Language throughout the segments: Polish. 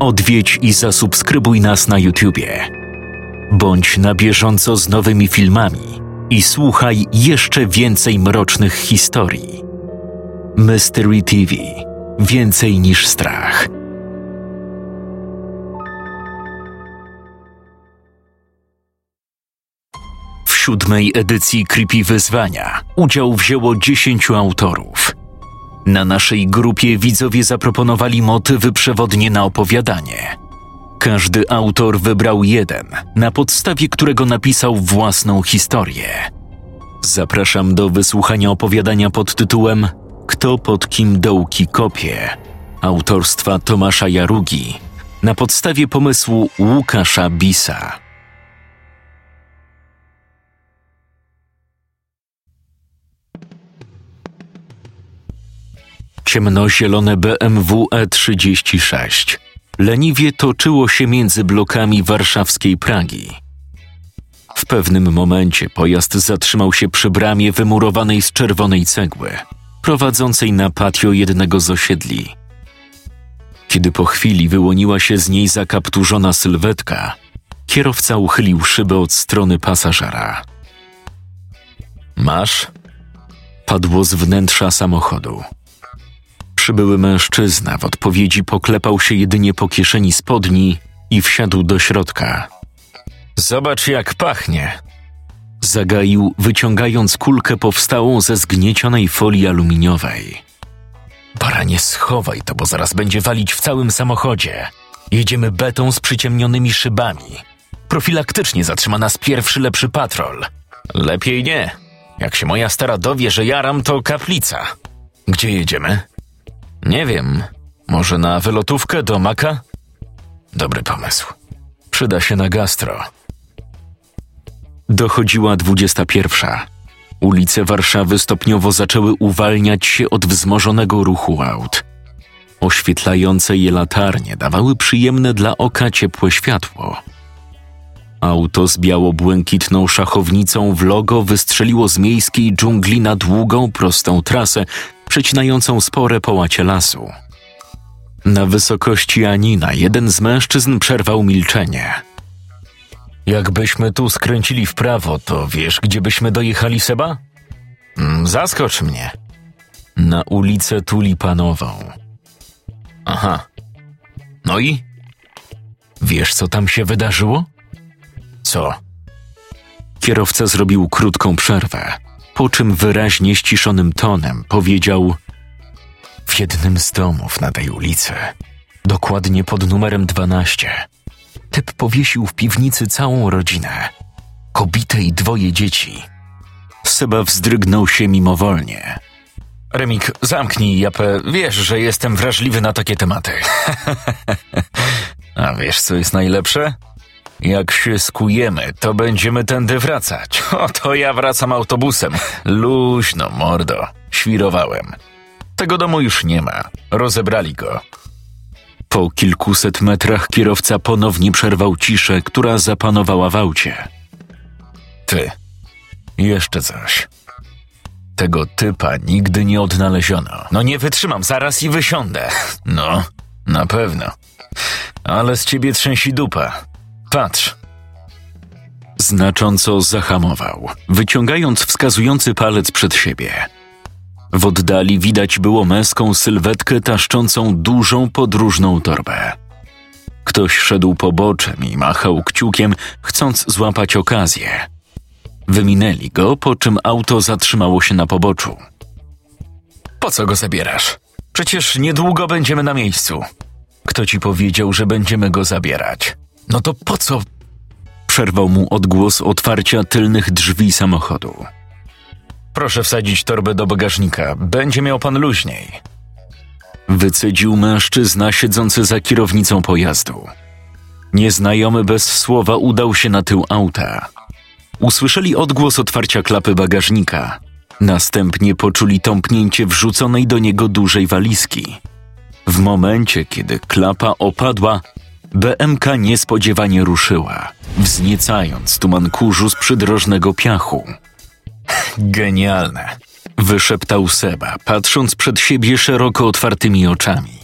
Odwiedź i zasubskrybuj nas na YouTubie. Bądź na bieżąco z nowymi filmami i słuchaj jeszcze więcej mrocznych historii. Mystery TV Więcej niż strach. W siódmej edycji Creepy Wyzwania udział wzięło dziesięciu autorów. Na naszej grupie widzowie zaproponowali motywy przewodnie na opowiadanie. Każdy autor wybrał jeden, na podstawie którego napisał własną historię. Zapraszam do wysłuchania opowiadania pod tytułem Kto pod kim dołki kopie autorstwa Tomasza Jarugi na podstawie pomysłu Łukasza Bisa. Ciemnozielone BMW E36 leniwie toczyło się między blokami warszawskiej Pragi. W pewnym momencie pojazd zatrzymał się przy bramie wymurowanej z czerwonej cegły, prowadzącej na patio jednego z osiedli. Kiedy po chwili wyłoniła się z niej zakapturzona sylwetka, kierowca uchylił szybę od strony pasażera. Masz? Padło z wnętrza samochodu. Przybyły mężczyzna w odpowiedzi poklepał się jedynie po kieszeni spodni i wsiadł do środka. Zobacz, jak pachnie! Zagaił, wyciągając kulkę powstałą ze zgniecionej folii aluminiowej. Baranie, schowaj to, bo zaraz będzie walić w całym samochodzie. Jedziemy betą z przyciemnionymi szybami. Profilaktycznie zatrzyma nas pierwszy lepszy patrol. Lepiej nie. Jak się moja stara dowie, że jaram, to kaplica. Gdzie jedziemy? Nie wiem. Może na wylotówkę do Maka? Dobry pomysł. Przyda się na gastro. Dochodziła dwudziesta pierwsza. Ulice Warszawy stopniowo zaczęły uwalniać się od wzmożonego ruchu aut. Oświetlające je latarnie dawały przyjemne dla oka ciepłe światło. Auto z biało-błękitną szachownicą w logo wystrzeliło z miejskiej dżungli na długą, prostą trasę, przecinającą spore połacie lasu. Na wysokości Anina jeden z mężczyzn przerwał milczenie. Jakbyśmy tu skręcili w prawo, to wiesz, gdzie byśmy dojechali, Seba? Mm, zaskocz mnie. Na ulicę Tulipanową. Aha. No i? Wiesz, co tam się wydarzyło? Co? Kierowca zrobił krótką przerwę, po czym wyraźnie ściszonym tonem powiedział: W jednym z domów na tej ulicy, dokładnie pod numerem 12, typ powiesił w piwnicy całą rodzinę, kobietę i dwoje dzieci. Seba wzdrygnął się mimowolnie. Remik, zamknij japę. Wiesz, że jestem wrażliwy na takie tematy. A wiesz, co jest najlepsze? Jak się skujemy, to będziemy tędy wracać. O, to ja wracam autobusem. Luźno, mordo. Świrowałem. Tego domu już nie ma. Rozebrali go. Po kilkuset metrach kierowca ponownie przerwał ciszę, która zapanowała w aucie. Ty, jeszcze coś. Tego typa nigdy nie odnaleziono. No nie wytrzymam, zaraz i wysiądę. No, na pewno. Ale z ciebie trzęsi dupa. Patrz. Znacząco zahamował, wyciągając wskazujący palec przed siebie. W oddali widać było męską sylwetkę taszczącą dużą podróżną torbę. Ktoś szedł poboczem i machał kciukiem, chcąc złapać okazję. Wyminęli go, po czym auto zatrzymało się na poboczu. Po co go zabierasz? Przecież niedługo będziemy na miejscu. Kto ci powiedział, że będziemy go zabierać? No to po co? Przerwał mu odgłos otwarcia tylnych drzwi samochodu. Proszę wsadzić torbę do bagażnika. Będzie miał pan luźniej. Wycedził mężczyzna siedzący za kierownicą pojazdu. Nieznajomy bez słowa udał się na tył auta. Usłyszeli odgłos otwarcia klapy bagażnika. Następnie poczuli tąpnięcie wrzuconej do niego dużej walizki. W momencie, kiedy klapa opadła, BMK niespodziewanie ruszyła, wzniecając tuman kurzu z przydrożnego piachu. Genialne! Wyszeptał Seba, patrząc przed siebie szeroko otwartymi oczami.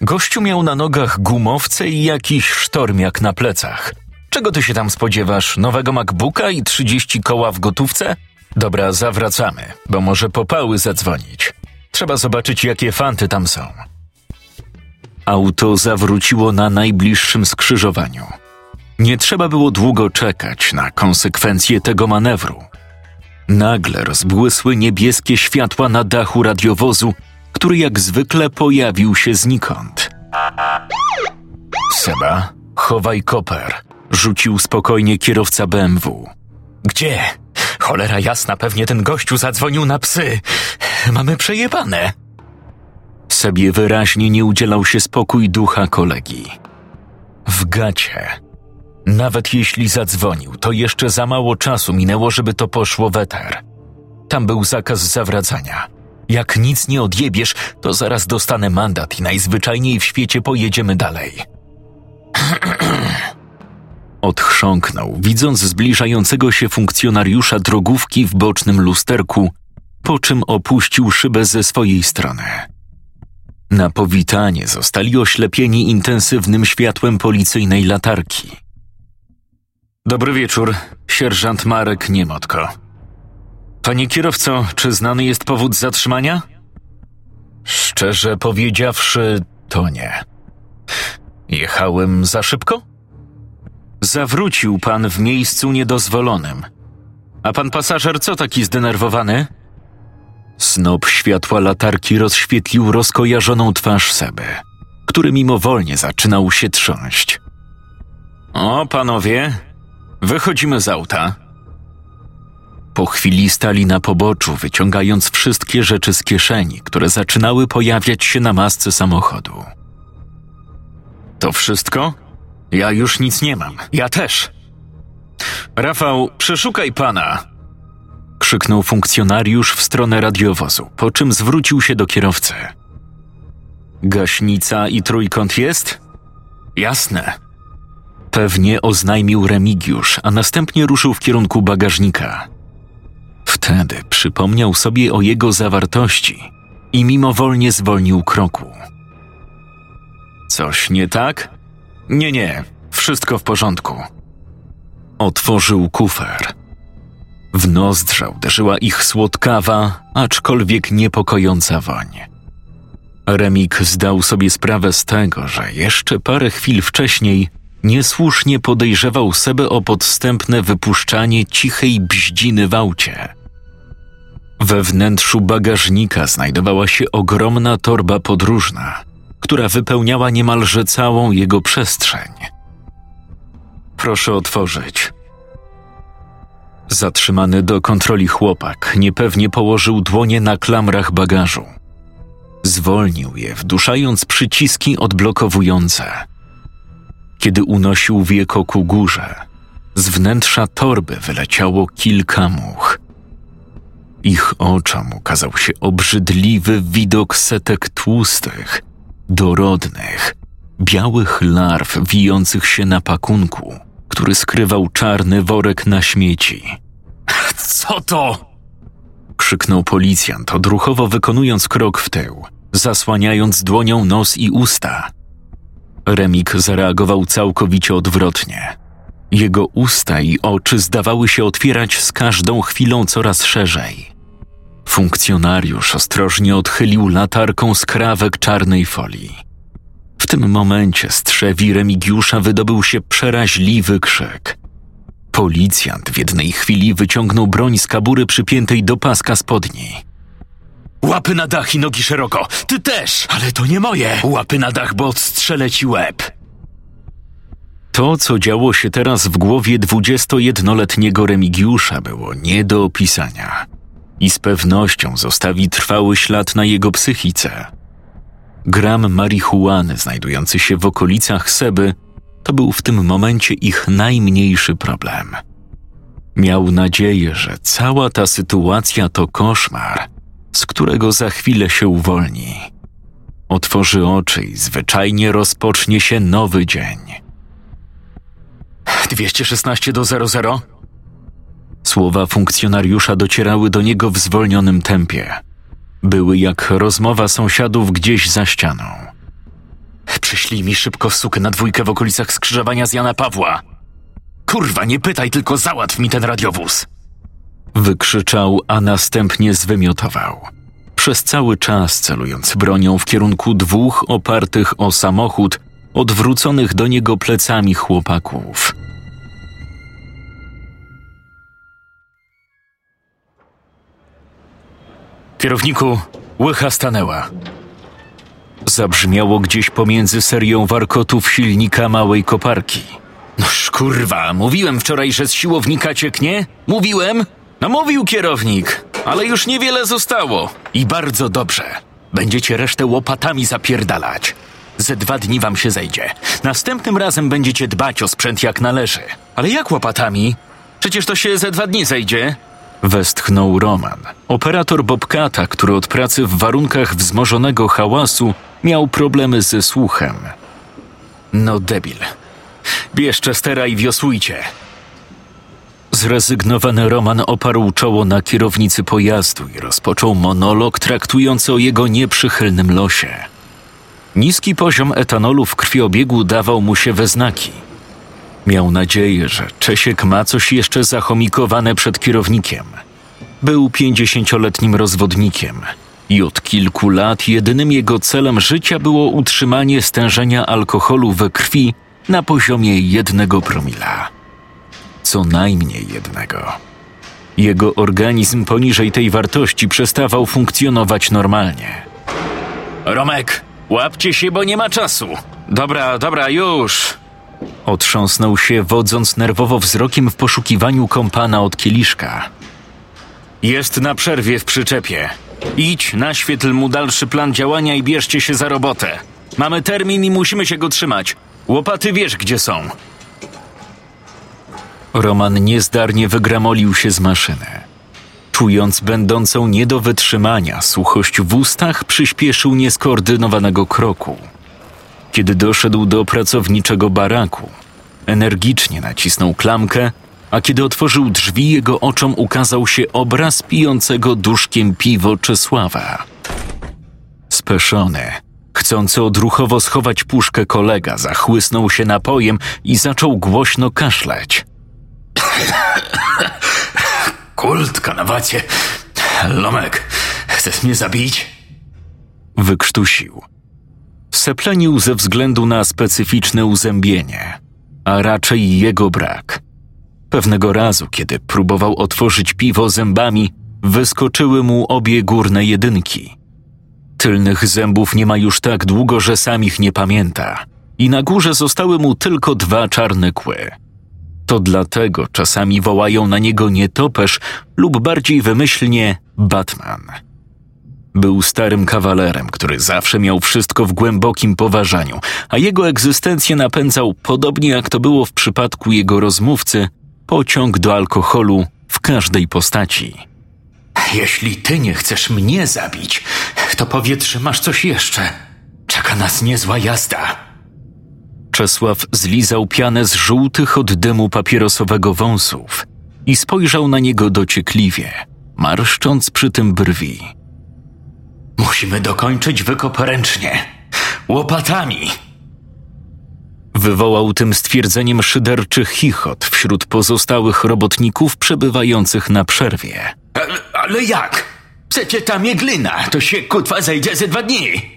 Gościu miał na nogach gumowce i jakiś sztormiak na plecach. Czego ty się tam spodziewasz? Nowego MacBooka i 30 koła w gotówce? Dobra, zawracamy, bo może popały zadzwonić. Trzeba zobaczyć, jakie fanty tam są. Auto zawróciło na najbliższym skrzyżowaniu. Nie trzeba było długo czekać na konsekwencje tego manewru. Nagle rozbłysły niebieskie światła na dachu radiowozu, który jak zwykle pojawił się znikąd. Seba, chowaj koper, rzucił spokojnie kierowca BMW. Gdzie? Cholera jasna, pewnie ten gościu zadzwonił na psy. Mamy przejebane. Sobie wyraźnie nie udzielał się spokój ducha kolegi. W gacie. Nawet jeśli zadzwonił, to jeszcze za mało czasu minęło, żeby to poszło w eter. Tam był zakaz zawracania. Jak nic nie odjebiesz, to zaraz dostanę mandat i najzwyczajniej w świecie pojedziemy dalej. Odchrząknął, widząc zbliżającego się funkcjonariusza drogówki w bocznym lusterku, po czym opuścił szybę ze swojej strony. Na powitanie zostali oślepieni intensywnym światłem policyjnej latarki. Dobry wieczór, sierżant Marek Niemotko. Panie kierowco, czy znany jest powód zatrzymania? Szczerze powiedziawszy, to nie. Jechałem za szybko? Zawrócił pan w miejscu niedozwolonym. A pan pasażer co taki zdenerwowany? Snop światła latarki rozświetlił rozkojarzoną twarz Seby, który mimowolnie zaczynał się trząść. O, panowie, wychodzimy z auta. Po chwili stali na poboczu, wyciągając wszystkie rzeczy z kieszeni, które zaczynały pojawiać się na masce samochodu. To wszystko? Ja już nic nie mam. Ja też. Rafał, przeszukaj pana, krzyknął funkcjonariusz w stronę radiowozu, po czym zwrócił się do kierowcy. Gaśnica i trójkąt jest? Jasne. Pewnie oznajmił Remigiusz, a następnie ruszył w kierunku bagażnika. Wtedy przypomniał sobie o jego zawartości i mimowolnie zwolnił kroku. Coś nie tak? Nie, nie, wszystko w porządku. Otworzył kufer. W nozdrza uderzyła ich słodkawa, aczkolwiek niepokojąca woń. Remik zdał sobie sprawę z tego, że jeszcze parę chwil wcześniej niesłusznie podejrzewał Sebę o podstępne wypuszczanie cichej bździny w aucie. We wnętrzu bagażnika znajdowała się ogromna torba podróżna, która wypełniała niemalże całą jego przestrzeń. Proszę otworzyć. Zatrzymany do kontroli chłopak niepewnie położył dłonie na klamrach bagażu. Zwolnił je, wduszając przyciski odblokowujące. Kiedy unosił wieko ku górze, z wnętrza torby wyleciało kilka much. Ich oczom ukazał się obrzydliwy widok setek tłustych, dorodnych, białych larw wijących się na pakunku, który skrywał czarny worek na śmieci. Co to? krzyknął policjant, odruchowo wykonując krok w tył, zasłaniając dłonią nos i usta. Remik zareagował całkowicie odwrotnie. Jego usta i oczy zdawały się otwierać z każdą chwilą coraz szerzej. Funkcjonariusz ostrożnie odchylił latarką skrawek czarnej folii. W tym momencie z trzewi Remigiusza wydobył się przeraźliwy krzyk. Policjant w jednej chwili wyciągnął broń z kabury przypiętej do paska spodni. Łapy na dach i nogi szeroko. Ty też! Ale to nie moje! Łapy na dach, bo odstrzelę ci łeb. To, co działo się teraz w głowie 21-letniego Remigiusza, było nie do opisania i z pewnością zostawi trwały ślad na jego psychice. Gram marihuany znajdujący się w okolicach Seby to był w tym momencie ich najmniejszy problem. Miał nadzieję, że cała ta sytuacja to koszmar, z którego za chwilę się uwolni. Otworzy oczy i zwyczajnie rozpocznie się nowy dzień. 216 do 00? Słowa funkcjonariusza docierały do niego w zwolnionym tempie. Były jak rozmowa sąsiadów gdzieś za ścianą. Przyślij mi szybko sukę na dwójkę w okolicach skrzyżowania z Jana Pawła. Kurwa, nie pytaj, tylko załatw mi ten radiowóz. Wykrzyczał, a następnie zwymiotował. Przez cały czas celując bronią w kierunku dwóch opartych o samochód, odwróconych do niego plecami chłopaków. Kierowniku, łycha stanęła. Zabrzmiało gdzieś pomiędzy serią warkotów silnika małej koparki. No kurwa, mówiłem wczoraj, że z siłownika cieknie? Mówiłem? No mówił kierownik, ale już niewiele zostało. I bardzo dobrze. Będziecie resztę łopatami zapierdalać. Ze dwa dni wam się zejdzie. Następnym razem będziecie dbać o sprzęt jak należy. Ale jak łopatami? Przecież to się ze dwa dni zejdzie. Westchnął Roman, operator Bobcata, który od pracy w warunkach wzmożonego hałasu miał problemy ze słuchem. No debil. Bierz Chestera i wiosłujcie. Zrezygnowany Roman oparł czoło na kierownicy pojazdu i rozpoczął monolog traktujący o jego nieprzychylnym losie. Niski poziom etanolu w krwiobiegu dawał mu się we znaki. Miał nadzieję, że Czesiek ma coś jeszcze zachomikowane przed kierownikiem. Był pięćdziesięcioletnim rozwodnikiem i od kilku lat jedynym jego celem życia było utrzymanie stężenia alkoholu we krwi na poziomie jednego promila. Co najmniej jednego. Jego organizm poniżej tej wartości przestawał funkcjonować normalnie. Romek, łapcie się, bo nie ma czasu. Dobra, dobra, już. Otrząsnął się, wodząc nerwowo wzrokiem w poszukiwaniu kompana od kieliszka. Jest na przerwie w przyczepie. Idź, naświetl mu dalszy plan działania i bierzcie się za robotę. Mamy termin i musimy się go trzymać. Łopaty wiesz, gdzie są. Roman niezdarnie wygramolił się z maszyny. Czując będącą nie do wytrzymania suchość w ustach, przyspieszył nieskoordynowanego kroku. Kiedy doszedł do pracowniczego baraku, energicznie nacisnął klamkę, a kiedy otworzył drzwi, jego oczom ukazał się obraz pijącego duszkiem piwo Czesława. Speszony, chcący odruchowo schować puszkę kolega, zachłysnął się napojem i zaczął głośno kaszleć. Kult, kanawacie. Lomek, chcesz mnie zabić? Wykrztusił. Seplenił ze względu na specyficzne uzębienie, a raczej jego brak. Pewnego razu, kiedy próbował otworzyć piwo zębami, wyskoczyły mu obie górne jedynki. Tylnych zębów nie ma już tak długo, że sam ich nie pamięta, i na górze zostały mu tylko dwa czarne kły. To dlatego czasami wołają na niego nietoperz lub bardziej wymyślnie Batman. Był starym kawalerem, który zawsze miał wszystko w głębokim poważaniu, a jego egzystencję napędzał, podobnie jak to było w przypadku jego rozmówcy, pociąg do alkoholu w każdej postaci. Jeśli ty nie chcesz mnie zabić, to powiedz, że masz coś jeszcze. Czeka nas niezła jazda. Czesław zlizał pianę z żółtych od dymu papierosowego wąsów i spojrzał na niego dociekliwie, marszcząc przy tym brwi. Musimy dokończyć wykop ręcznie. Łopatami. Wywołał tym stwierdzeniem szyderczy chichot wśród pozostałych robotników przebywających na przerwie. Ale, ale jak? Przecie ta mieglina to się kutwa zejdzie ze dwa dni.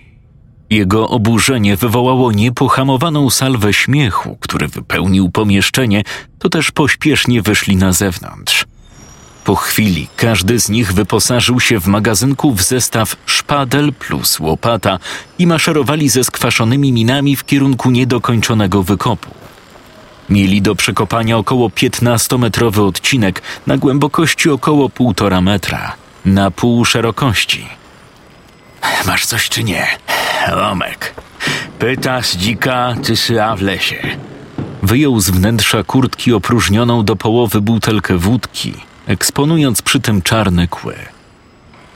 Jego oburzenie wywołało niepohamowaną salwę śmiechu, który wypełnił pomieszczenie, to też pośpiesznie wyszli na zewnątrz. Po chwili każdy z nich wyposażył się w magazynku w zestaw szpadel plus łopata i maszerowali ze skwaszonymi minami w kierunku niedokończonego wykopu. Mieli do przekopania około 15-metrowy odcinek na głębokości około 1,5 metra, na pół szerokości. Masz coś czy nie? Romek. Pytasz dzika, czy syła w lesie. Wyjął z wnętrza kurtki opróżnioną do połowy butelkę wódki eksponując przy tym czarne kły.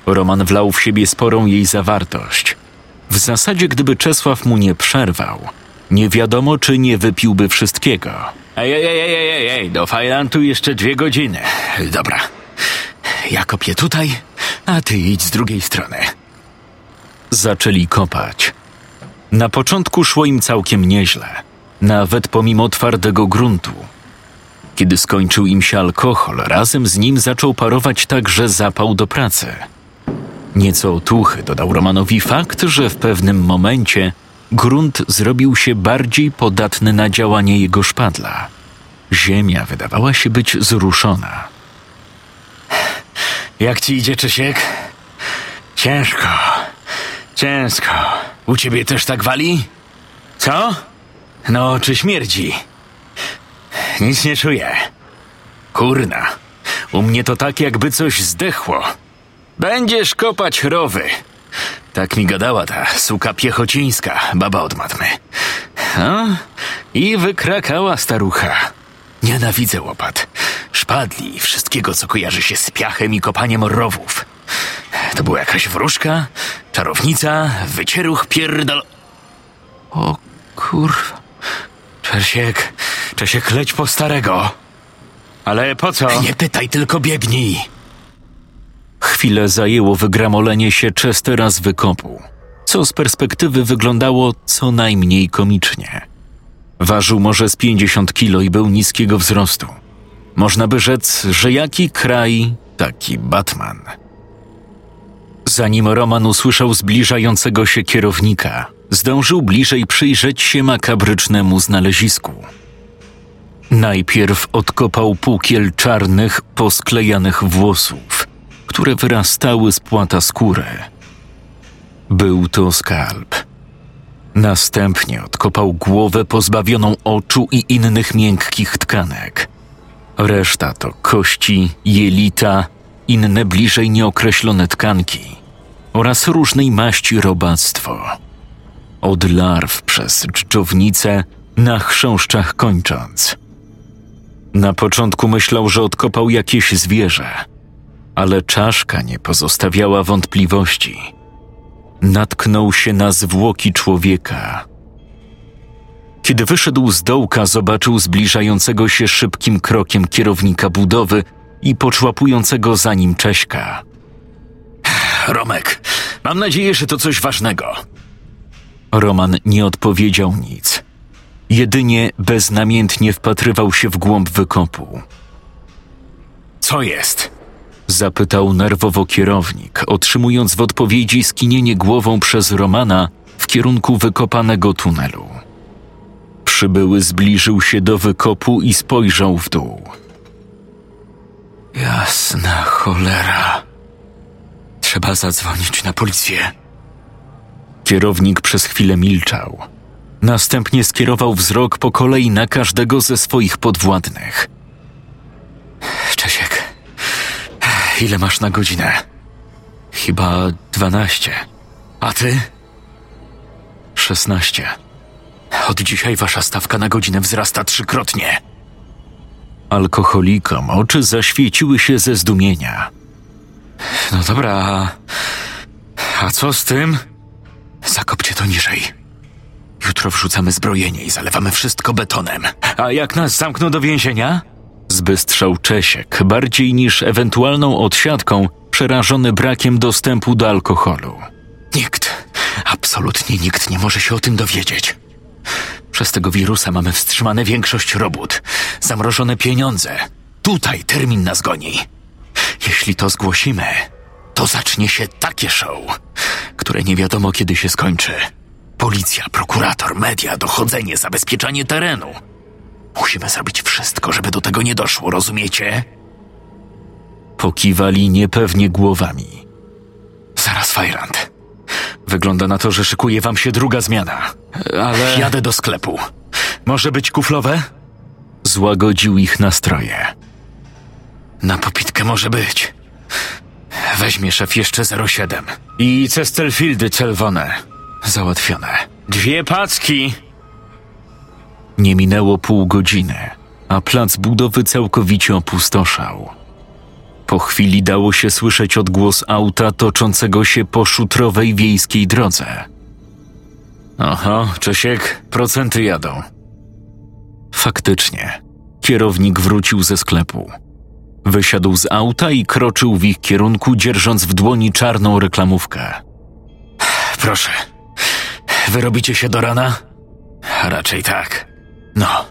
Roman wlał w siebie sporą jej zawartość. W zasadzie, gdyby Czesław mu nie przerwał, nie wiadomo, czy nie wypiłby wszystkiego. Ej, ej, ej, ej, ej, ej, do Fajlantu jeszcze dwie godziny. Dobra, ja kopię tutaj, a ty idź z drugiej strony. Zaczęli kopać. Na początku szło im całkiem nieźle, nawet pomimo twardego gruntu. Kiedy skończył im się alkohol, razem z nim zaczął parować także zapał do pracy. Nieco otuchy dodał Romanowi fakt, że w pewnym momencie grunt zrobił się bardziej podatny na działanie jego szpadla. Ziemia wydawała się być zruszona. Jak ci idzie, Czesiek? Ciężko. Ciężko. U ciebie też tak wali? Co? No, czy śmierdzi? Nic nie czuję. Kurna. U mnie to tak, jakby coś zdechło. Będziesz kopać rowy. Tak mi gadała ta suka piechocińska, baba od matmy. No, i wykrakała starucha. Nienawidzę łopat, szpadli i wszystkiego, co kojarzy się z piachem i kopaniem rowów. To była jakaś wróżka, czarownica, wycieruch pierdol... O kurwa. Czesiek, Czesiek, leć po starego. Ale po co? Nie pytaj, tylko biegnij. Chwilę zajęło wygramolenie się Chestera z wykopu, co z perspektywy wyglądało co najmniej komicznie. Ważył może z 50 kilo i był niskiego wzrostu. Można by rzec, że jaki kraj, taki Batman. Zanim Roman usłyszał zbliżającego się kierownika, zdążył bliżej przyjrzeć się makabrycznemu znalezisku. Najpierw odkopał półkiel czarnych, posklejanych włosów, które wyrastały z płata skóry. Był to skalp. Następnie odkopał głowę pozbawioną oczu i innych miękkich tkanek. Reszta to kości, jelita, inne bliżej nieokreślone tkanki oraz różnej maści robactwo. Od larw przez dżdżownice na chrząszczach kończąc. Na początku myślał, że odkopał jakieś zwierzę, ale czaszka nie pozostawiała wątpliwości. Natknął się na zwłoki człowieka. Kiedy wyszedł z dołka, zobaczył zbliżającego się szybkim krokiem kierownika budowy i poczłapującego za nim Cześka. Romek, mam nadzieję, że to coś ważnego. Roman nie odpowiedział nic. Jedynie beznamiętnie wpatrywał się w głąb wykopu. Co jest? Zapytał nerwowo kierownik, otrzymując w odpowiedzi skinienie głową przez Romana w kierunku wykopanego tunelu. Przybyły zbliżył się do wykopu i spojrzał w dół. Jasna cholera. Trzeba zadzwonić na policję. Kierownik przez chwilę milczał. Następnie skierował wzrok po kolei na każdego ze swoich podwładnych. Czesiek, ile masz na godzinę? Chyba dwanaście. A ty? Szesnaście. Od dzisiaj wasza stawka na godzinę wzrasta trzykrotnie. Alkoholikom oczy zaświeciły się ze zdumienia. No dobra, a, co z tym? Zakopcie to niżej. Jutro wrzucamy zbrojenie i zalewamy wszystko betonem. A jak nas zamkną do więzienia? Zbystrzał Czesiek, bardziej niż ewentualną odsiadką, przerażony brakiem dostępu do alkoholu. Nikt, absolutnie nikt nie może się o tym dowiedzieć. Przez tego wirusa mamy wstrzymane większość robót, zamrożone pieniądze. Tutaj termin nas goni. Jeśli to zgłosimy, to zacznie się takie show, które nie wiadomo kiedy się skończy. Policja, prokurator, media, dochodzenie, zabezpieczanie terenu. Musimy zrobić wszystko, żeby do tego nie doszło, rozumiecie? Pokiwali niepewnie głowami. Zaraz, Fajrand. Wygląda na to, że szykuje wam się druga zmiana. Ale. Jadę do sklepu. Może być kuflowe? Złagodził ich nastroje. Na popitkę może być. Weźmie szef jeszcze 07. I Cestelfieldy czerwone. Załatwione. Dwie paczki. Nie minęło pół godziny, a plac budowy całkowicie opustoszał. Po chwili dało się słyszeć odgłos auta toczącego się po szutrowej wiejskiej drodze. Oho, Czesiek, procenty jadą. Faktycznie, kierownik wrócił ze sklepu. Wysiadł z auta i kroczył w ich kierunku, dzierżąc w dłoni czarną reklamówkę. Proszę, wyrobicie się do rana? Raczej tak. No,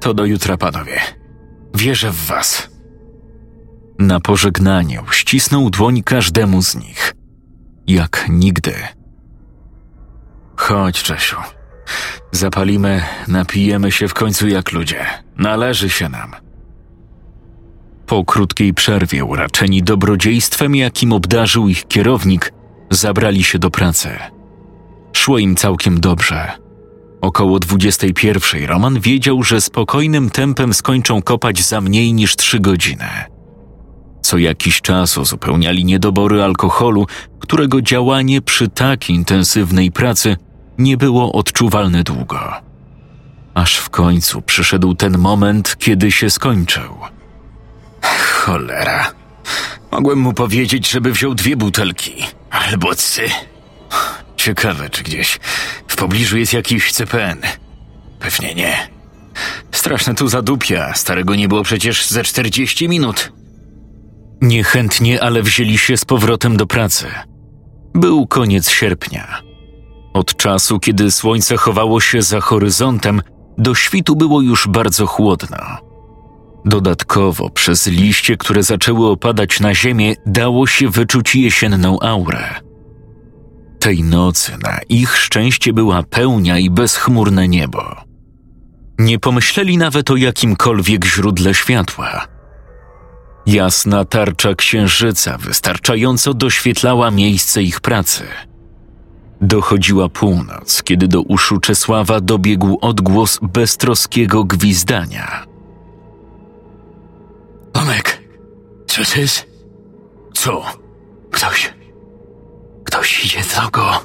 to do jutra, panowie. Wierzę w was. Na pożegnanie ścisnął dłoń każdemu z nich. Jak nigdy. Chodź, Czesiu. Zapalimy, napijemy się w końcu jak ludzie. Należy się nam. Po krótkiej przerwie, uraczeni dobrodziejstwem, jakim obdarzył ich kierownik, zabrali się do pracy. Szło im całkiem dobrze. Około 21 Roman wiedział, że spokojnym tempem skończą kopać za mniej niż trzy godziny. Co jakiś czas uzupełniali niedobory alkoholu, którego działanie przy tak intensywnej pracy nie było odczuwalne długo. Aż w końcu przyszedł ten moment, kiedy się skończył. Cholera. Mogłem mu powiedzieć, żeby wziął dwie butelki. Albo trzy. Ciekawe, czy gdzieś w pobliżu jest jakiś CPN. Pewnie nie. Straszne tu zadupia. Starego nie było przecież ze 40 minut. Niechętnie, ale wzięli się z powrotem do pracy. Był koniec sierpnia. Od czasu, kiedy słońce chowało się za horyzontem, do świtu było już bardzo chłodno. Dodatkowo przez liście, które zaczęły opadać na ziemię, dało się wyczuć jesienną aurę. Tej nocy na ich szczęście była pełnia i bezchmurne niebo. Nie pomyśleli nawet o jakimkolwiek źródle światła. Jasna tarcza księżyca wystarczająco doświetlała miejsce ich pracy. Dochodziła północ, kiedy do uszu Czesława dobiegł odgłos beztroskiego gwizdania. Tomek, co to jest? Co? Ktoś. Idzie drogo.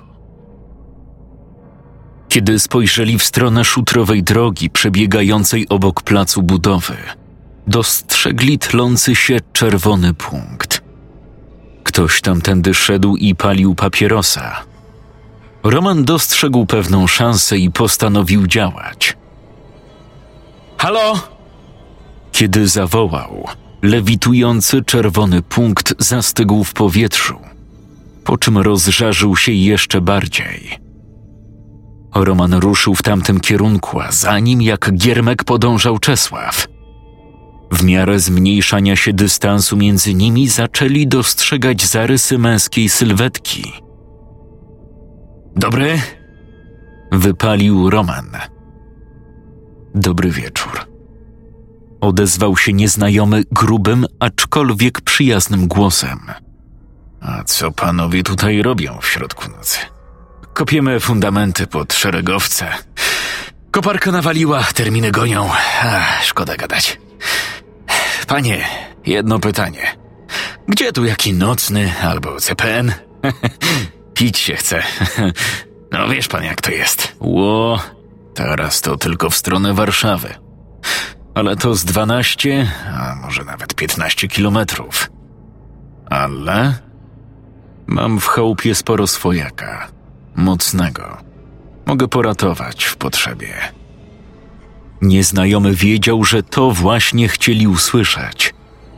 Kiedy spojrzeli w stronę szutrowej drogi przebiegającej obok placu budowy, dostrzegli tlący się czerwony punkt. Ktoś tamtędy szedł i palił papierosa. Roman dostrzegł pewną szansę i postanowił działać. Halo? Kiedy zawołał, lewitujący czerwony punkt zastygł w powietrzu, po czym rozżarzył się jeszcze bardziej. Roman ruszył w tamtym kierunku, a za nim jak giermek podążał Czesław. W miarę zmniejszania się dystansu między nimi zaczęli dostrzegać zarysy męskiej sylwetki. Dobry? Wypalił Roman. Dobry wieczór. Odezwał się nieznajomy grubym, aczkolwiek przyjaznym głosem. A co panowie tutaj robią w środku nocy? Kopiemy fundamenty pod szeregowce. Koparka nawaliła, terminy gonią. Szkoda gadać. Panie, jedno pytanie. Gdzie tu jaki nocny albo CPN? Pić się chce. No wiesz pan jak to jest. Ło, teraz to tylko w stronę Warszawy. Ale to z 12, a może nawet 15 kilometrów. Ale mam w chałupie sporo swojaka. Mocnego. Mogę poratować w potrzebie. Nieznajomy wiedział, że to właśnie chcieli usłyszeć,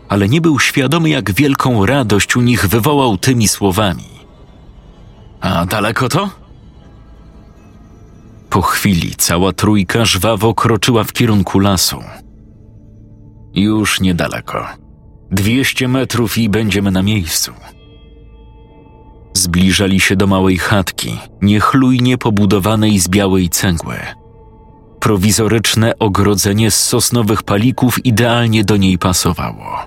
ale nie był świadomy, jak wielką radość u nich wywołał tymi słowami. A daleko to? Po chwili cała trójka żwawo kroczyła w kierunku lasu. Już niedaleko. Dwieście metrów i będziemy na miejscu. Zbliżali się do małej chatki, niechlujnie pobudowanej z białej cegły. Prowizoryczne ogrodzenie z sosnowych palików idealnie do niej pasowało.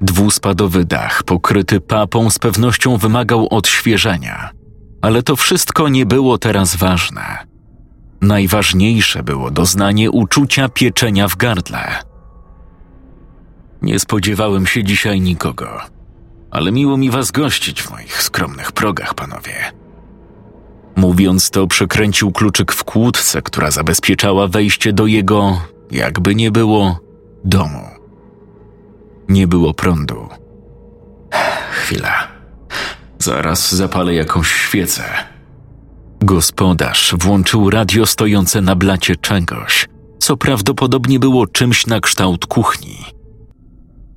Dwuspadowy dach pokryty papą z pewnością wymagał odświeżenia, ale to wszystko nie było teraz ważne. Najważniejsze było doznanie uczucia pieczenia w gardle. Nie spodziewałem się dzisiaj nikogo, ale miło mi was gościć w moich skromnych progach, panowie. Mówiąc to, przekręcił kluczyk w kłódce, która zabezpieczała wejście do jego, jakby nie było, domu. Nie było prądu. Chwila. Zaraz zapalę jakąś świecę. Gospodarz włączył radio stojące na blacie czegoś, co prawdopodobnie było czymś na kształt kuchni.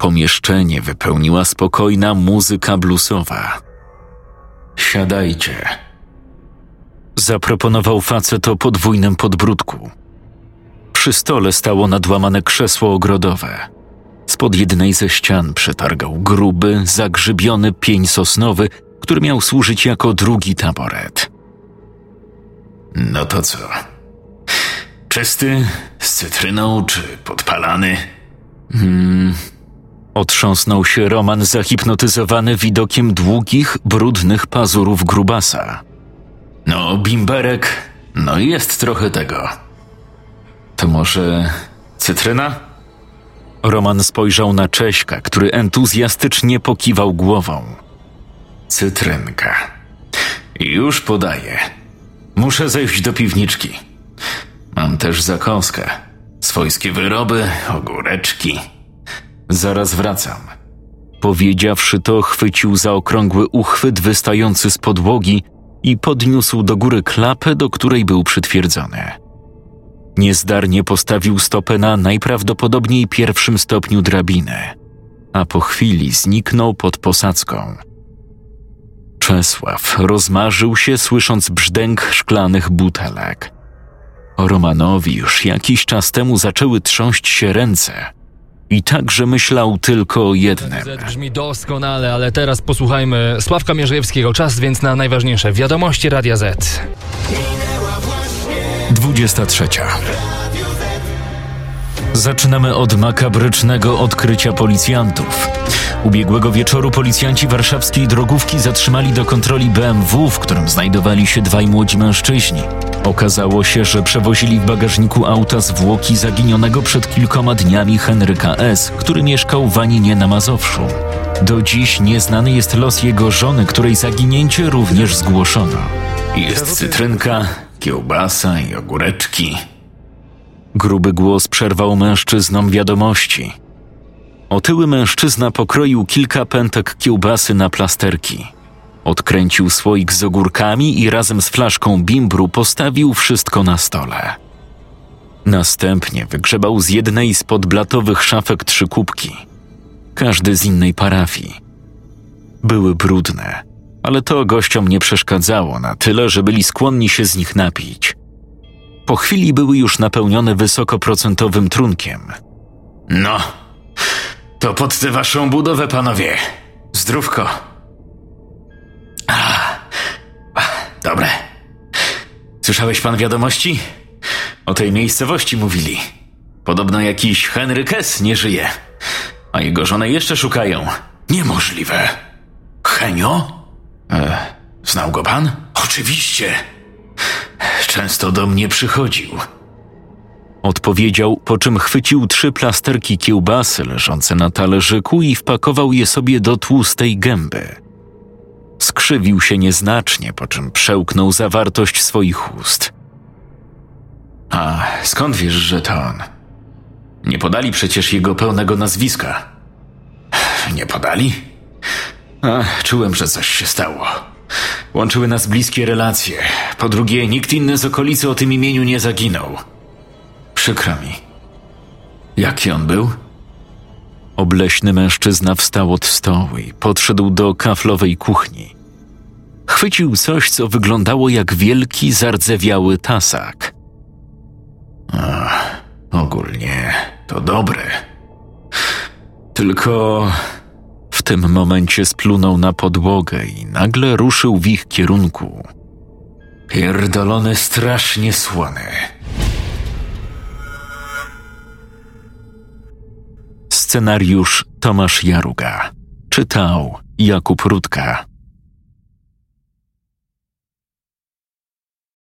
Pomieszczenie wypełniła spokojna muzyka bluesowa. Siadajcie. Zaproponował facet o podwójnym podbródku. Przy stole stało nadłamane krzesło ogrodowe. Spod jednej ze ścian przetargał gruby, zagrzybiony pień sosnowy, który miał służyć jako drugi taboret. No to co? Czysty, z cytryną czy podpalany? Otrząsnął się Roman zahipnotyzowany widokiem długich, brudnych pazurów grubasa. No, bimberek, no jest trochę tego. To może cytryna? Roman spojrzał na Cześka, który entuzjastycznie pokiwał głową. Cytrynka. Już podaję. Muszę zejść do piwniczki. Mam też zakąskę. Swojskie wyroby, ogóreczki. Zaraz wracam. Powiedziawszy to, chwycił za okrągły uchwyt wystający z podłogi i podniósł do góry klapę, do której był przytwierdzony. Niezdarnie postawił stopę na najprawdopodobniej pierwszym stopniu drabiny, a po chwili zniknął pod posadzką. Czesław rozmarzył się, słysząc brzdęk szklanych butelek. Romanowi już jakiś czas temu zaczęły trząść się ręce i także myślał tylko o jednym. Brzmi doskonale, ale teraz posłuchajmy Sławka Mierzejewskiego. Czas więc na najważniejsze wiadomości Radia Z. 23. Zaczynamy od makabrycznego odkrycia policjantów. Ubiegłego wieczoru policjanci warszawskiej drogówki zatrzymali do kontroli BMW, w którym znajdowali się dwaj młodzi mężczyźni. Okazało się, że przewozili w bagażniku auta zwłoki zaginionego przed kilkoma dniami Henryka S., który mieszkał w Aninie na Mazowszu. Do dziś nieznany jest los jego żony, której zaginięcie również zgłoszono. Jest cytrynka, kiełbasa i ogóreczki. Gruby głos przerwał mężczyznom wiadomości. Otyły mężczyzna pokroił kilka pętek kiełbasy na plasterki. Odkręcił słoik z ogórkami i razem z flaszką bimbru postawił wszystko na stole. Następnie wygrzebał z jednej z podblatowych szafek trzy kubki. Każdy z innej parafii. Były brudne, ale to gościom nie przeszkadzało na tyle, że byli skłonni się z nich napić. Po chwili były już napełnione wysokoprocentowym trunkiem. No, to pod tę waszą budowę, panowie. Zdrówko. Dobre. Słyszałeś pan wiadomości? O tej miejscowości mówili. Podobno jakiś Henryk S. nie żyje, a jego żonę jeszcze szukają. Niemożliwe. Henio? E, znał go pan? Oczywiście. Często do mnie przychodził. Odpowiedział, po czym chwycił trzy plasterki kiełbasy leżące na talerzyku i wpakował je sobie do tłustej gęby. Skrzywił się nieznacznie, po czym przełknął zawartość swoich ust. A skąd wiesz, że to on? Nie podali przecież jego pełnego nazwiska. Nie podali? Czułem, że coś się stało. Łączyły nas bliskie relacje. Po drugie, nikt inny z okolicy o tym imieniu nie zaginął. Przykro mi. Jaki on był? Obleśny mężczyzna wstał od stołu i podszedł do kaflowej kuchni. Chwycił coś, co wyglądało jak wielki, zardzewiały tasak. Ach, ogólnie to dobre. Tylko W tym momencie splunął na podłogę i nagle ruszył w ich kierunku. pierdolony strasznie słony. Scenariusz Tomasz Jaruga. Czytał Jakub Rutka.